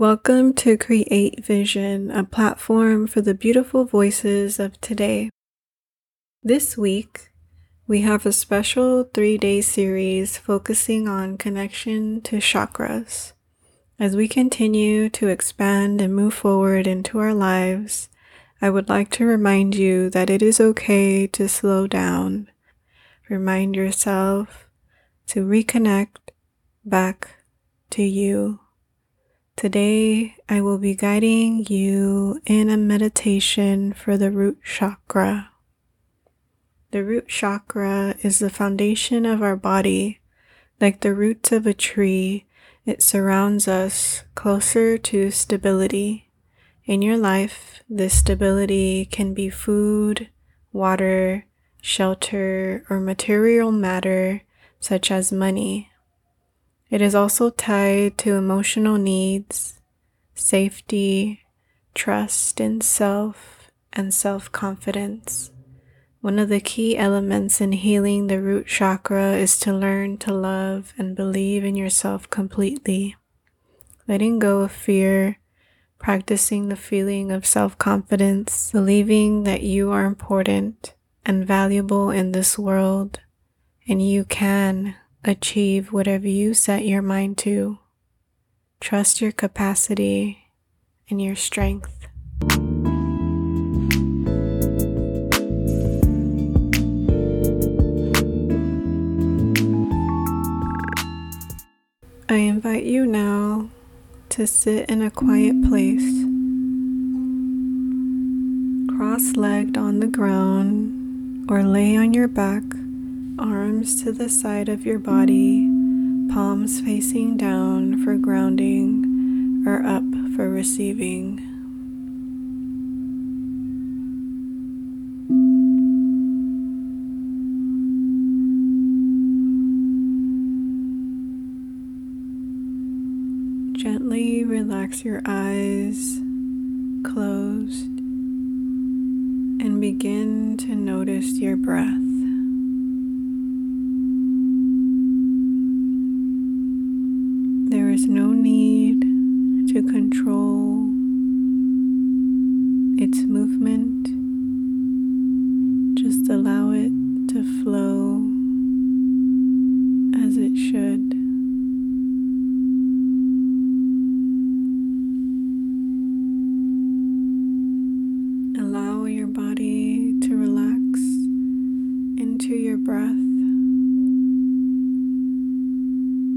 Welcome to Create Vision, a platform for the beautiful voices of today. This week, we have a special three day series focusing on connection to chakras. As we continue to expand and move forward into our lives, I would like to remind you that it is okay to slow down. Remind yourself to reconnect back to you. Today, I will be guiding you in a meditation for the root chakra. The root chakra is the foundation of our body. Like the roots of a tree, it surrounds us closer to stability. In your life, this stability can be food, water, shelter, or material matter such as money. It is also tied to emotional needs, safety, trust in self, and self confidence. One of the key elements in healing the root chakra is to learn to love and believe in yourself completely. Letting go of fear, practicing the feeling of self confidence, believing that you are important and valuable in this world, and you can achieve whatever you set your mind to. Trust your capacity and your strength. I invite you now to sit in a quiet place, cross legged on the ground, or lay on your back arms to the side of your body, palms facing down for grounding or up for receiving. Gently relax your eyes closed and begin to notice your breath. There is no need to control its movement. Just allow it to flow as it should. Allow your body to relax into your breath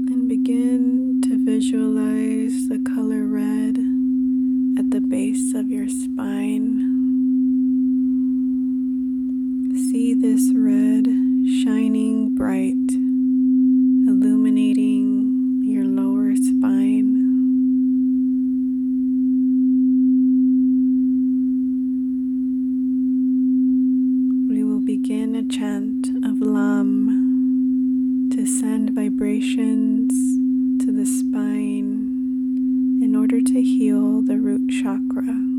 and begin visualize the color red at the base of your spine. See this red shining bright, illuminating your lower spine. We will begin a chant of Lam to send vibrations to the spine in order to heal the root chakra.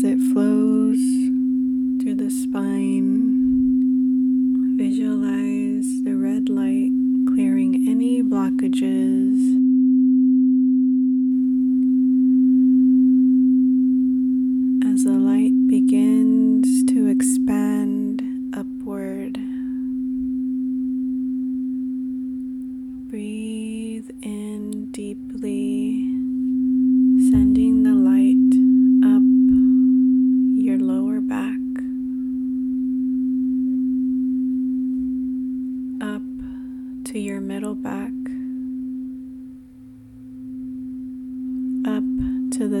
As it flows through the spine. Visualize the red light clearing any blockages.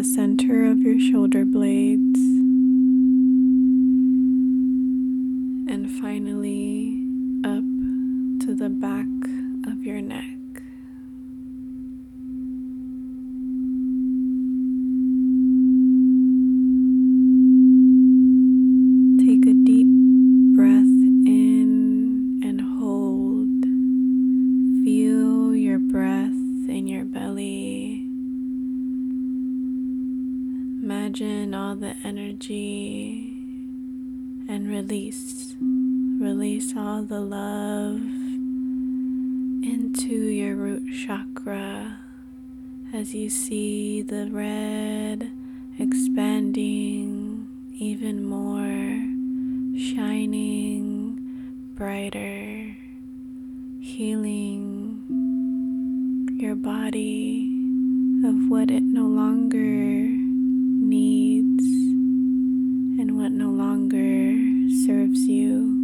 the center of your shoulder blades. release. Release all the love into your root chakra as you see the red expanding even more, shining brighter, healing your body of what it no longer needs and what no longer serves you.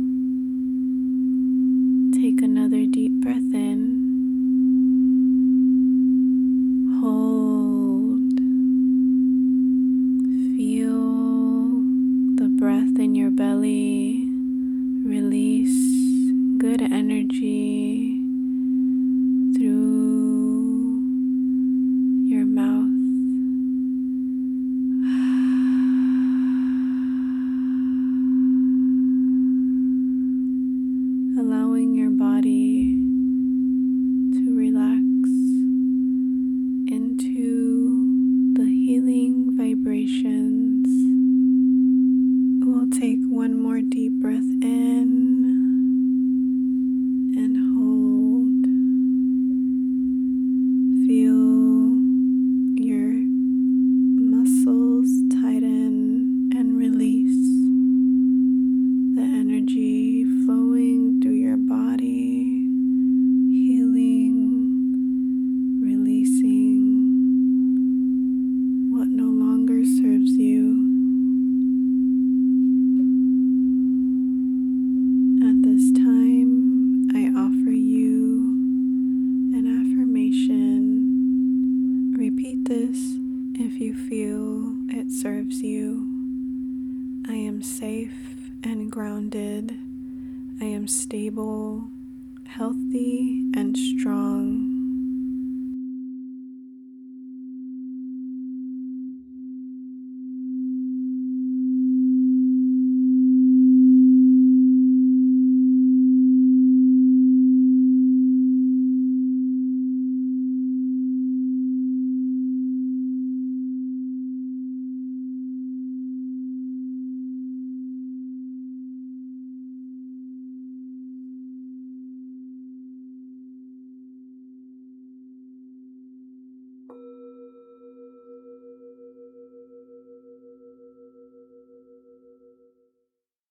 that serves you. I am safe and grounded. I am stable, healthy, and strong.